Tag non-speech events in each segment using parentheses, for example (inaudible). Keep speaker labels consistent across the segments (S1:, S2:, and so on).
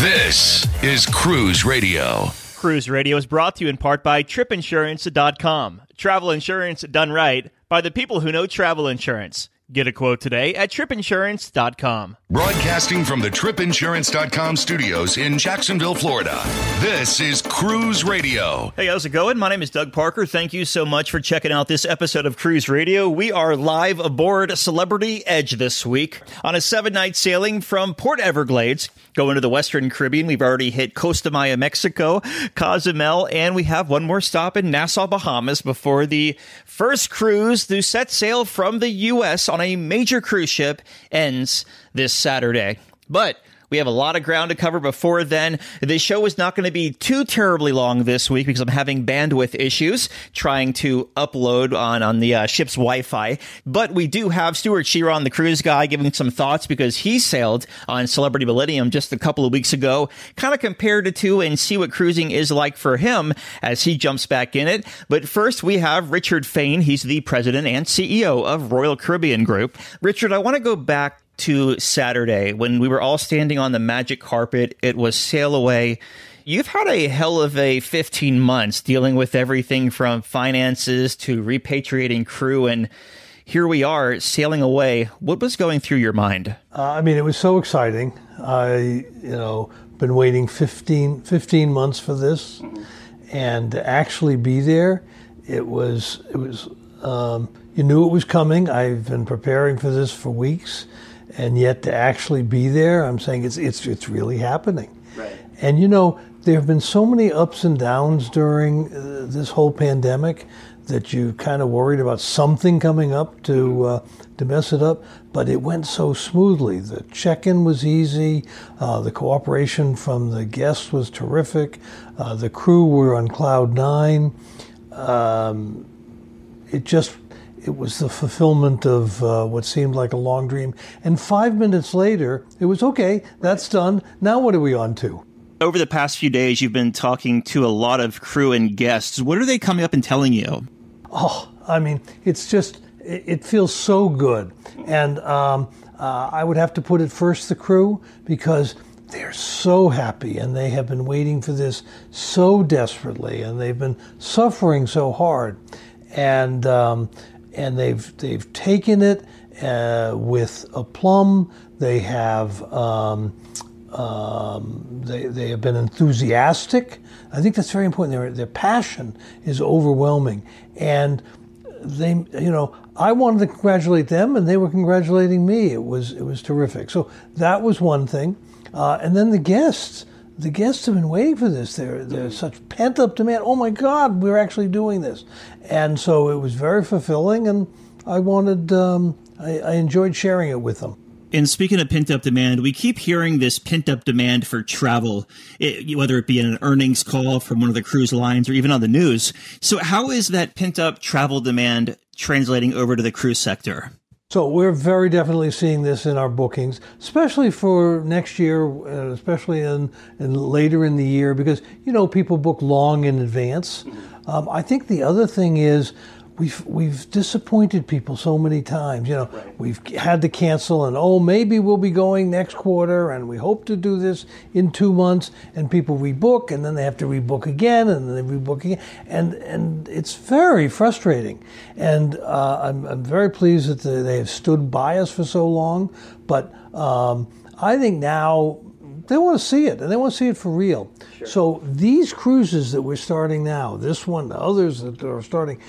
S1: This is Cruise Radio.
S2: Cruise Radio is brought to you in part by tripinsurance.com. Travel insurance done right by the people who know travel insurance. Get a quote today at tripinsurance.com.
S1: Broadcasting from the tripinsurance.com studios in Jacksonville, Florida. This is Cruise Radio.
S2: Hey, how's it going? My name is Doug Parker. Thank you so much for checking out this episode of Cruise Radio. We are live aboard Celebrity Edge this week on a seven night sailing from Port Everglades going to the Western Caribbean. We've already hit Costa Maya, Mexico, Cozumel, and we have one more stop in Nassau, Bahamas before the first cruise to set sail from the U.S. on a major cruise ship ends this Saturday. But we have a lot of ground to cover before then. The show is not going to be too terribly long this week because I'm having bandwidth issues trying to upload on, on the uh, ship's Wi Fi. But we do have Stewart Chiron, the cruise guy, giving some thoughts because he sailed on Celebrity Millennium just a couple of weeks ago. Kind of compare the two and see what cruising is like for him as he jumps back in it. But first, we have Richard Fain. He's the president and CEO of Royal Caribbean Group. Richard, I want to go back to Saturday when we were all standing on the magic carpet. It was sail away. You've had a hell of a 15 months dealing with everything from finances to repatriating crew and here we are sailing away. What was going through your mind?
S3: Uh, I mean, it was so exciting. I, you know, been waiting 15, 15 months for this, and to actually be there, it was, it was. Um, you knew it was coming. I've been preparing for this for weeks, and yet to actually be there, I'm saying it's it's it's really happening.
S2: Right.
S3: And you know, there have been so many ups and downs during uh, this whole pandemic that you kind of worried about something coming up to uh, to mess it up. But it went so smoothly. The check-in was easy. Uh, the cooperation from the guests was terrific. Uh, the crew were on cloud nine. Um, it just it was the fulfillment of uh, what seemed like a long dream. And five minutes later, it was okay. That's done. Now what are we on to?
S2: Over the past few days, you've been talking to a lot of crew and guests. What are they coming up and telling you?
S3: Oh, I mean, it's just, it, feels so good. And um, uh, I would have to put it first the crew because they're so happy and they have been waiting for this so desperately and they've been suffering so hard. And, um, and they've, they've taken it uh, with aplomb. They have, um, um, they, they have been enthusiastic. I think that's very important. Their, their passion is overwhelming. And they, you know, I wanted to congratulate them, and they were congratulating me. It was it was terrific. So that was one thing, uh, and then the guests. The guests have been waiting for this. There, there's such pent up demand. Oh my God, we're actually doing this, and so it was very fulfilling. And I wanted, um, I, I enjoyed sharing it with them.
S2: And speaking of pent up demand, we keep hearing this pent up demand for travel, it, whether it be in an earnings call from one of the cruise lines or even on the news. So, how is that pent up travel demand translating over to the cruise sector?
S3: So we're very definitely seeing this in our bookings, especially for next year, uh, especially in, in later in the year, because you know people book long in advance. Um, I think the other thing is we've we've disappointed people so many times. You know,
S2: Right.
S3: we've had to cancel, and oh, maybe we'll be going next quarter, and we hope to do this in two months. And people rebook, and then they have to rebook again, and then they rebook again, and and it's very frustrating. And uh, I'm I'm very pleased that they they have stood by us for so long, but um, I think now they want to see it and they want to see it for real. So these cruises that we're starting now, this one, the others that are starting,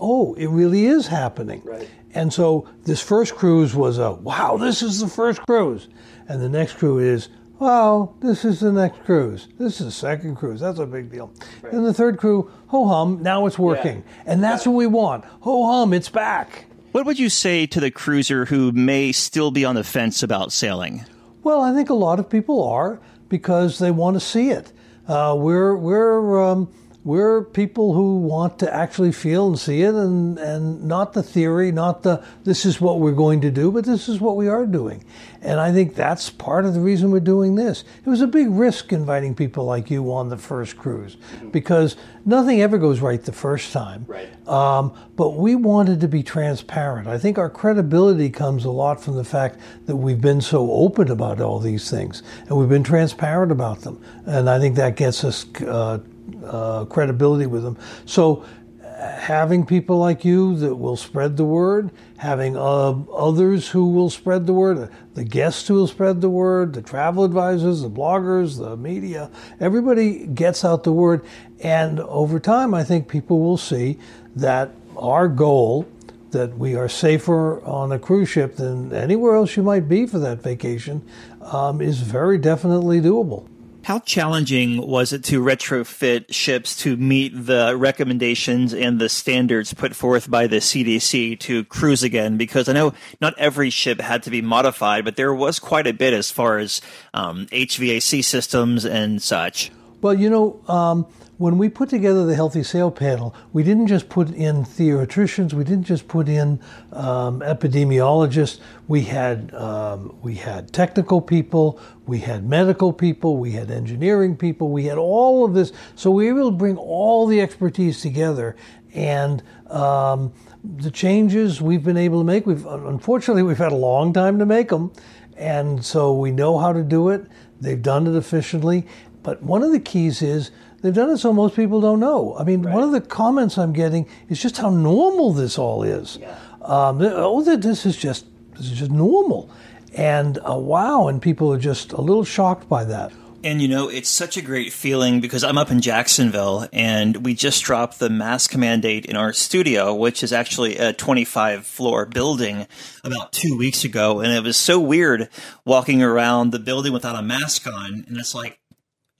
S3: oh, it really is happening.
S2: Right.
S3: And so this first cruise was a wow, this is the first cruise, and the next cruise is wow, this is the next cruise. This is the second cruise. That's a big deal. And the third crew, ho hum, now it's working, and that's what we want. Ho hum, it's back.
S2: What would you say to the cruiser who may still be on the fence about sailing?
S3: Well, I think a lot of people are because they want to see it. Uh, we're we're um, we're people who want to actually feel and see it and, and not the theory, not the this is what we're going to do, but this is what we are doing. And I think that's part of the reason we're doing this. It was a big risk inviting people like you on the first cruise because nothing ever goes right the first time.
S2: Right.
S3: Um, but we wanted to be transparent. I think our credibility comes a lot from the fact that we've been so open about all these things and we've been transparent about them. And I think that gets us uh, uh, credibility with them. So having people like you that will spread the word, having uh, others who will spread the word, the guests who will spread the word, the travel advisors, the bloggers, the media, everybody gets out the word. And over time, I think people will see that our goal that we are safer on a cruise ship than anywhere else you might be for that vacation um, is very definitely doable.
S2: How challenging was it to retrofit ships to meet the recommendations and the standards put forth by the CDC to cruise again? Because I know not every ship had to be modified, but there was quite a bit as far as um, HVAC systems and such.
S3: Well, you know, um, when we put together the Healthy Sail panel, we didn't just put in theoretricians, we didn't just put in um, epidemiologists. We had um, we had technical people, we had medical people, we had engineering people, we had all of this. So we were able to bring all the expertise together, and um, the changes we've been able to make. We've unfortunately we've had a long time to make them, and so we know how to do it. They've done it efficiently. But one of the keys is They've done it so most people don't know. I mean, right. one of the comments I'm getting is just how normal this all is. Yeah. Um, oh, this is just this is just normal, and uh, wow, and people are just a little shocked by that.
S2: And you know, it's such a great feeling because I'm up in Jacksonville and we just dropped the mask mandate in our studio, which is actually a 25 floor building about two weeks ago. And it was so weird walking around the building without a mask on. And it's like,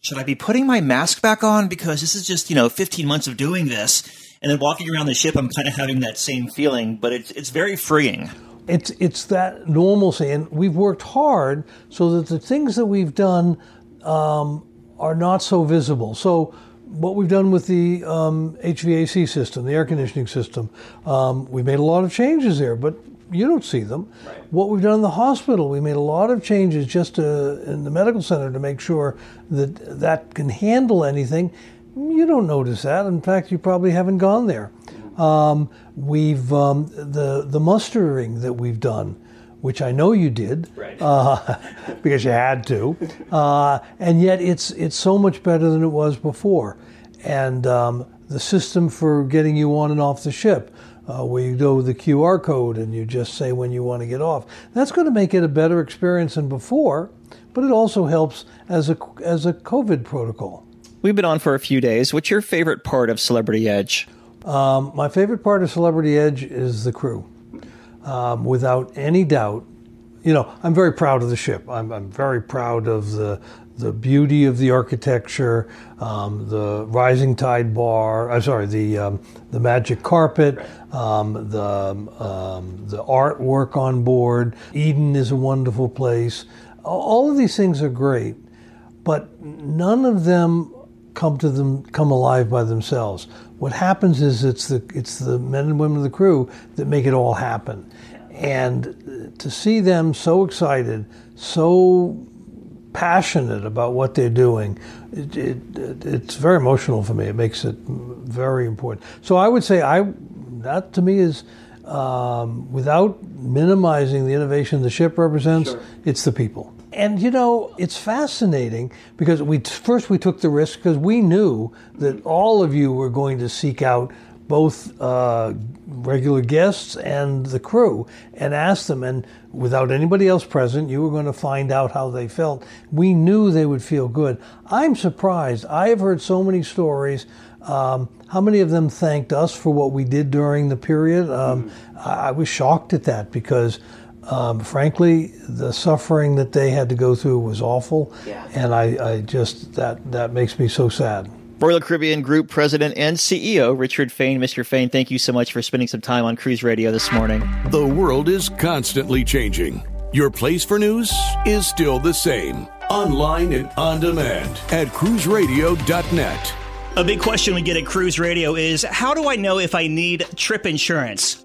S2: should I be putting my mask back on because this is just you know 15 months of doing this, and then walking around the ship, I'm kind of having that same feeling, but it's it's very freeing.
S3: It's it's that normalcy, and we've worked hard so that the things that we've done um, are not so visible. So what we've done with the um, HVAC system, the air conditioning system, um, we made a lot of changes there, but you don't see them. Right. What we've done in the hospital, we made a lot of changes just to, in the medical center to make sure that that can handle anything. You don't notice that. In fact, you probably haven't gone there. Um, we've um, the the mustering that we've done, which I know you did,
S2: right. uh, (laughs)
S3: because you had to, uh, and yet it's it's so much better than it was before, and um, the system for getting you on and off the ship uh, where you go with the QR code and you just say when you want to get off. That's going to make it a better experience than before, but it also helps as a as a COVID protocol.
S2: We've been on for a few days. What's your favorite part of Celebrity Edge?
S3: Um, my favorite part of Celebrity Edge is the crew. Um, without any doubt, you know, I'm very proud of the ship. I'm, I'm very proud of the the beauty of the architecture, um, the rising tide bar. I'm sorry, the um, the magic carpet, um, the um, the artwork on board. Eden is a wonderful place. All of these things are great, but none of them come to them come alive by themselves. What happens is it's the it's the men and women of the crew that make it all happen, and to see them so excited, so passionate about what they're doing, it, it, it's very emotional for me. It makes it very important. So I would say I that to me is um, without minimizing the innovation the ship represents, sure. it's the people. And you know, it's fascinating because we first we took the risk because we knew that all of you were going to seek out both uh, regular guests and the crew and asked them. And without anybody else present, you were going to find out how they felt. We knew they would feel good. I'm surprised. I have heard so many stories. Um, how many of them thanked us for what we did during the period? Um, mm-hmm. I, I, was shocked at that because, um, frankly, the suffering that they had to go through was awful, yeah. and I, I just that that makes me so sad.
S2: Royal Caribbean Group President and CEO Richard Fain. Mr. Fain, thank you so much for spending some time on Cruise Radio this morning.
S1: The world is constantly changing. Your place for news is still the same. Online and on demand at cruiseradio.net.
S2: A big question we get at Cruise Radio is how do I know if I need trip insurance?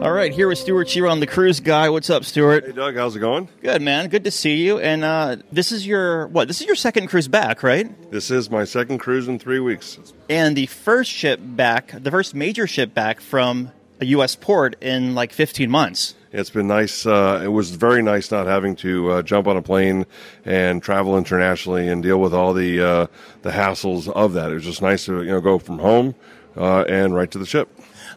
S2: All right, here with Stewart on the cruise guy. What's up, Stewart?
S4: Hey, Doug. How's it going?
S2: Good, man. Good to see you. And uh, this is your what? This is your second cruise back, right?
S4: This is my second cruise in three weeks.
S2: And the first ship back, the first major ship back from a U.S. port in like 15 months.
S4: It's been nice. Uh, it was very nice not having to uh, jump on a plane and travel internationally and deal with all the uh, the hassles of that. It was just nice to you know go from home uh, and right to the ship.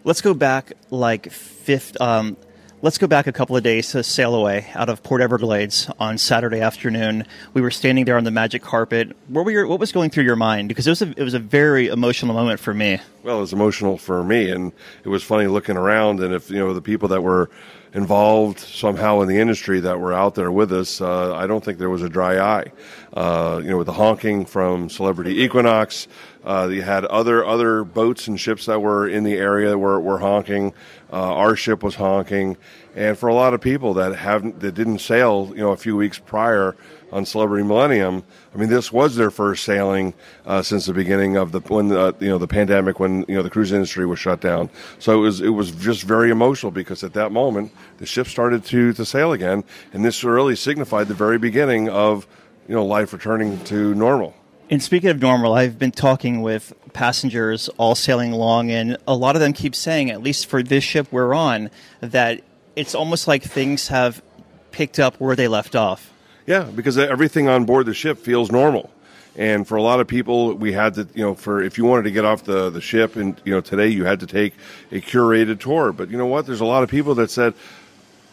S2: Let's go back like fifth. Um, let's go back a couple of days to sail away out of Port Everglades on Saturday afternoon. We were standing there on the magic carpet. What were your, what was going through your mind? Because it was a, it was a very emotional moment for me.
S4: Well, it was emotional for me, and it was funny looking around. And if you know the people that were involved somehow in the industry that were out there with us, uh, I don't think there was a dry eye. Uh, you know, with the honking from Celebrity Equinox, uh, you had other other boats and ships that were in the area were were honking. Uh, our ship was honking, and for a lot of people that haven't that didn't sail, you know, a few weeks prior on Celebrity Millennium. I mean, this was their first sailing uh, since the beginning of the when the, you know the pandemic, when you know the cruise industry was shut down. So it was it was just very emotional because at that moment the ship started to to sail again, and this really signified the very beginning of you know life returning to normal.
S2: And speaking of normal, I've been talking with passengers all sailing along, and a lot of them keep saying, at least for this ship we're on, that it's almost like things have picked up where they left off.
S4: Yeah, because everything on board the ship feels normal. And for a lot of people, we had to, you know, for if you wanted to get off the, the ship and, you know, today you had to take a curated tour. But you know what? There's a lot of people that said,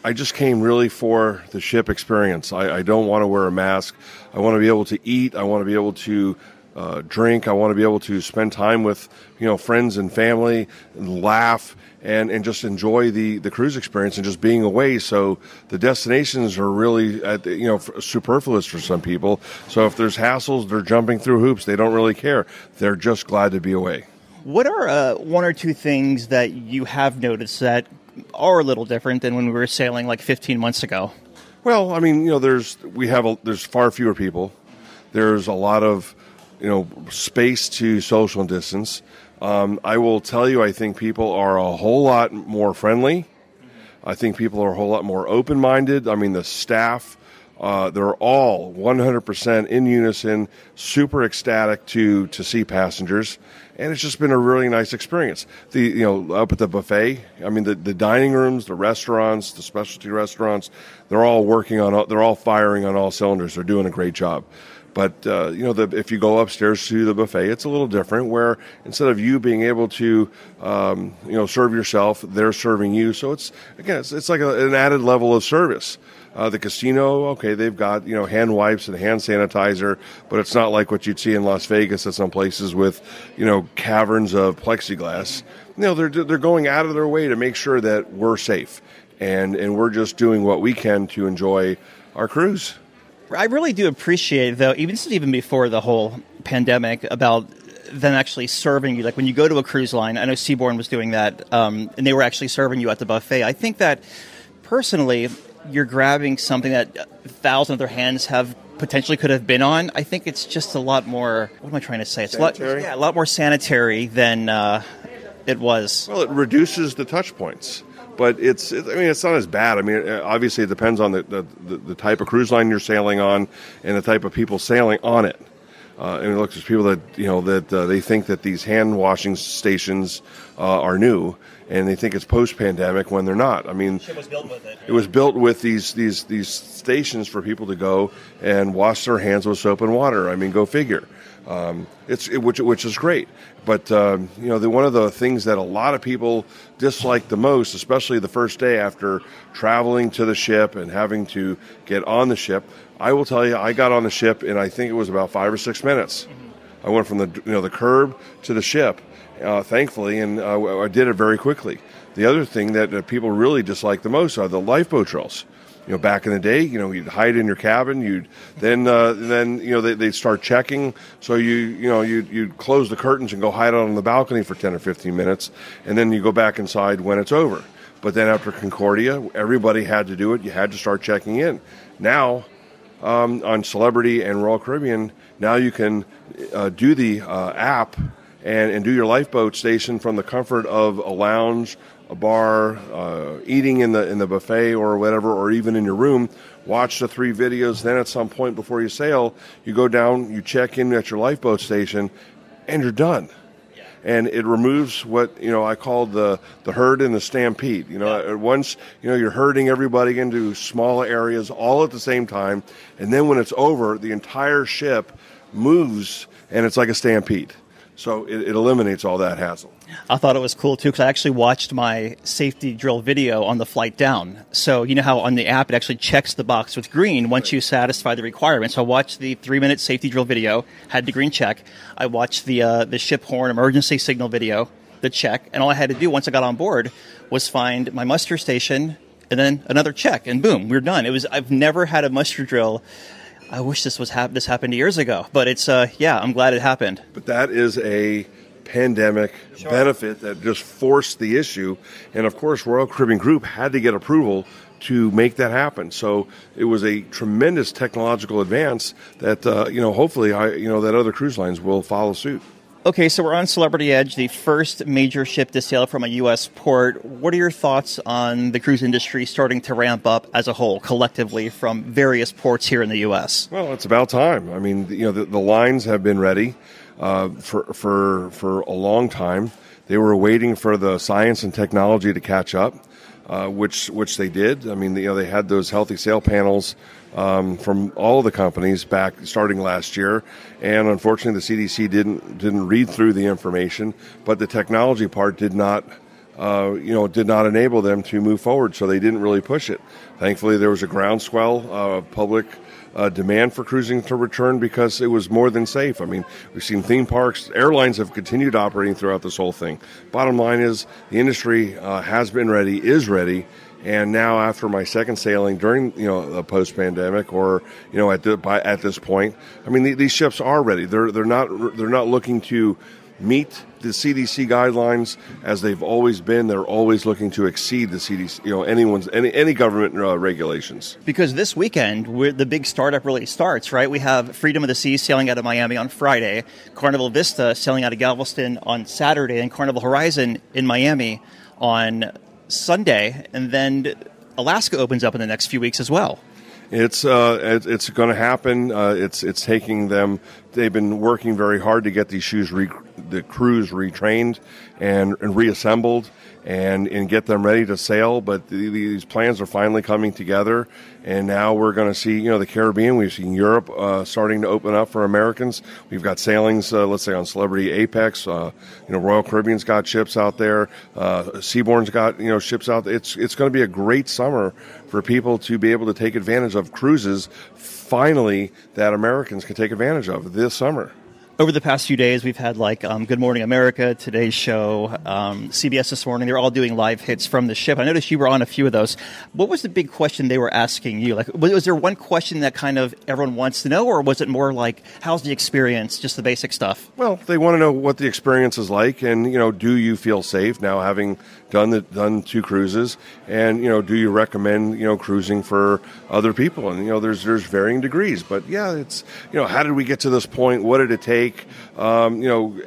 S4: I just came really for the ship experience. I, I don't want to wear a mask. I want to be able to eat. I want to be able to uh, drink. I want to be able to spend time with you know friends and family, and laugh, and, and just enjoy the, the cruise experience and just being away. So the destinations are really the, you know superfluous for some people. So if there's hassles, they're jumping through hoops. They don't really care. They're just glad to be away.
S2: What are uh, one or two things that you have noticed that are a little different than when we were sailing like 15 months ago?
S4: Well, I mean, you know, there's we have a, there's far fewer people. There's a lot of you know space to social distance. Um, I will tell you, I think people are a whole lot more friendly. I think people are a whole lot more open minded. I mean, the staff. Uh, they're all 100% in unison, super ecstatic to to see passengers and it's just been a really nice experience. The you know up at the buffet, I mean the, the dining rooms, the restaurants, the specialty restaurants, they're all working on they're all firing on all cylinders. They're doing a great job. But uh, you know, the, if you go upstairs to the buffet, it's a little different. Where instead of you being able to, um, you know, serve yourself, they're serving you. So it's again, it's, it's like a, an added level of service. Uh, the casino, okay, they've got you know hand wipes and hand sanitizer, but it's not like what you'd see in Las Vegas at some places with you know caverns of plexiglass. You know, they're they're going out of their way to make sure that we're safe, and and we're just doing what we can to enjoy our cruise.
S2: I really do appreciate, though, even this is even before the whole pandemic, about them actually serving you. Like when you go to a cruise line, I know Seabourn was doing that, um, and they were actually serving you at the buffet. I think that personally, you're grabbing something that a thousand other hands have potentially could have been on. I think it's just a lot more. What am I trying to say? It's
S4: sanitary?
S2: a lot, yeah, a lot more sanitary than uh, it was.
S4: Well, it reduces the touch points but it's it, I mean it's not as bad. I mean obviously it depends on the, the, the type of cruise line you're sailing on and the type of people sailing on it. Uh, and look, there's people that you know that uh, they think that these hand washing stations uh, are new, and they think it's post pandemic when they're not. I mean,
S2: It was built with it.
S4: it was built with these these these stations for people to go and wash their hands with soap and water. I mean, go figure. Um, it's it, which which is great, but um, you know, the, one of the things that a lot of people dislike the most, especially the first day after traveling to the ship and having to get on the ship. I will tell you, I got on the ship, and I think it was about five or six minutes. I went from the you know the curb to the ship, uh, thankfully, and uh, I did it very quickly. The other thing that, that people really dislike the most are the lifeboat drills. You know, back in the day, you know, you'd hide in your cabin. You'd then uh, then you know they would start checking. So you you know you you'd close the curtains and go hide out on the balcony for ten or fifteen minutes, and then you go back inside when it's over. But then after Concordia, everybody had to do it. You had to start checking in. Now, um, on Celebrity and Royal Caribbean, now you can uh, do the uh, app and, and do your lifeboat station from the comfort of a lounge, a bar, uh, eating in the in the buffet or whatever, or even in your room. Watch the three videos. Then at some point before you sail, you go down, you check in at your lifeboat station, and you're done and it removes what you know I call the the herd and the stampede. You know, at once you know you're herding everybody into small areas all at the same time, and then when it's over, the entire ship moves, and it's like a stampede. So it, it eliminates all that hassle.
S2: I thought it was cool too because I actually watched my safety drill video on the flight down. So you know how on the app it actually checks the box with green once you satisfy the requirements. So I watched the three minute safety drill video, had the green check. I watched the uh, the ship horn emergency signal video, the check, and all I had to do once I got on board was find my muster station and then another check, and boom, we're done. It was I've never had a muster drill. I wish this was hap- this happened years ago, but it's uh, yeah, I'm glad it happened.
S4: But that is a pandemic sure. benefit that just forced the issue. And of course, Royal Caribbean Group had to get approval to make that happen. So it was a tremendous technological advance that uh, you know hopefully I you know that other cruise lines will follow suit.
S2: Okay, so we're on Celebrity Edge, the first major ship to sail from a U.S. port. What are your thoughts on the cruise industry starting to ramp up as a whole, collectively, from various ports here in the U.S.?
S4: Well, it's about time. I mean, you know, the, the lines have been ready uh, for for for a long time. They were waiting for the science and technology to catch up, uh, which which they did. I mean, you know, they had those Healthy Sail panels um, from all of the companies back starting last year, and unfortunately, the CDC didn't didn't read through the information, but the technology part did not. Uh, you know, did not enable them to move forward, so they didn't really push it. Thankfully, there was a groundswell of public uh, demand for cruising to return because it was more than safe. I mean, we've seen theme parks, airlines have continued operating throughout this whole thing. Bottom line is the industry uh, has been ready, is ready, and now after my second sailing during you know the post pandemic or you know at the, by, at this point, I mean the, these ships are ready. They're they're not they're not looking to meet the CDC guidelines as they've always been. They're always looking to exceed the CDC, you know, anyone's any any government uh, regulations.
S2: Because this weekend, the big startup really starts, right? We have Freedom of the Seas sailing out of Miami on Friday, Carnival Vista sailing out of Galveston on Saturday, and Carnival Horizon in Miami on Sunday, and then Alaska opens up in the next few weeks as well.
S4: It's uh, it's, going to happen. Uh, it's it's taking them. They've been working very hard to get these shoes, re- the crews retrained and, and reassembled, and and get them ready to sail. But the, these plans are finally coming together, and now we're going to see. You know, the Caribbean. We've seen Europe uh, starting to open up for Americans. We've got sailings, uh, let's say on Celebrity Apex. Uh, you know, Royal Caribbean's got ships out there. Uh, Seabourn's got you know ships out. There. It's it's going to be a great summer for people to be able to take advantage of cruises finally that Americans can take advantage of this summer
S2: over the past few days, we've had like um, Good Morning America, Today's Show, um, CBS this morning. They're all doing live hits from the ship. I noticed you were on a few of those. What was the big question they were asking you? Like, was there one question that kind of everyone wants to know, or was it more like, how's the experience, just the basic stuff?
S4: Well, they want to know what the experience is like, and you know, do you feel safe now having done the done two cruises, and you know, do you recommend you know cruising for other people? And you know, there's there's varying degrees, but yeah, it's you know, how did we get to this point? What did it take? Um, you know,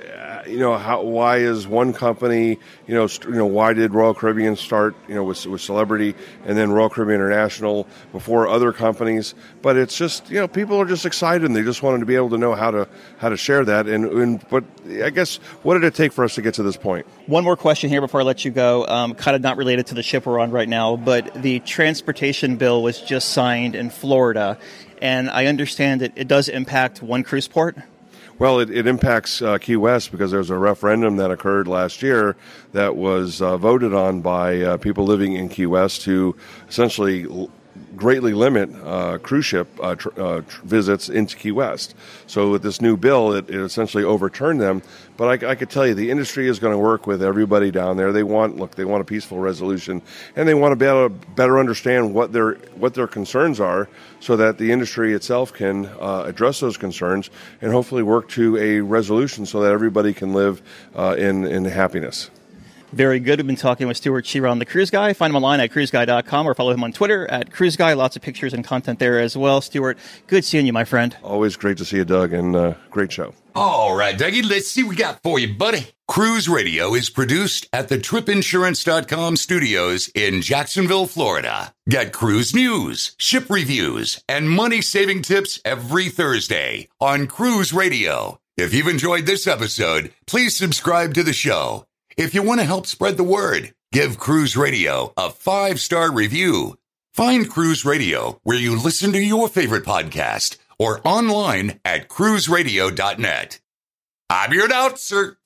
S4: you know, how, why is one company, you know, st- you know, why did Royal Caribbean start, you know, with, with Celebrity and then Royal Caribbean International before other companies? But it's just, you know, people are just excited and they just wanted to be able to know how to how to share that. And, and but I guess what did it take for us to get to this point?
S2: One more question here before I let you go. Um, kind of not related to the ship we're on right now, but the transportation bill was just signed in Florida, and I understand that it does impact one cruise port.
S4: Well, it, it impacts uh, Key West because there's a referendum that occurred last year that was uh, voted on by uh, people living in Key West to essentially greatly limit uh, cruise ship uh, tr- uh, tr- visits into Key West. So with this new bill, it, it essentially overturned them. But I, I, could tell you, the industry is going to work with everybody down there. They want look, they want a peaceful resolution, and they want to be able to better understand what their what their concerns are, so that the industry itself can uh, address those concerns and hopefully work to a resolution so that everybody can live uh, in in happiness.
S2: Very good. We've been talking with Stewart Chiron, the Cruise Guy. Find him online at cruiseguy.com or follow him on Twitter at Cruise Guy. Lots of pictures and content there as well. Stewart, good seeing you, my friend.
S4: Always great to see you, Doug, and uh, great show.
S1: All right, Dougie, let's see what we got for you, buddy. Cruise Radio is produced at the tripinsurance.com studios in Jacksonville, Florida. Get cruise news, ship reviews, and money saving tips every Thursday on Cruise Radio. If you've enjoyed this episode, please subscribe to the show. If you want to help spread the word, give Cruise Radio a five star review. Find Cruise Radio where you listen to your favorite podcast or online at cruiseradio.net. I'm your announcer,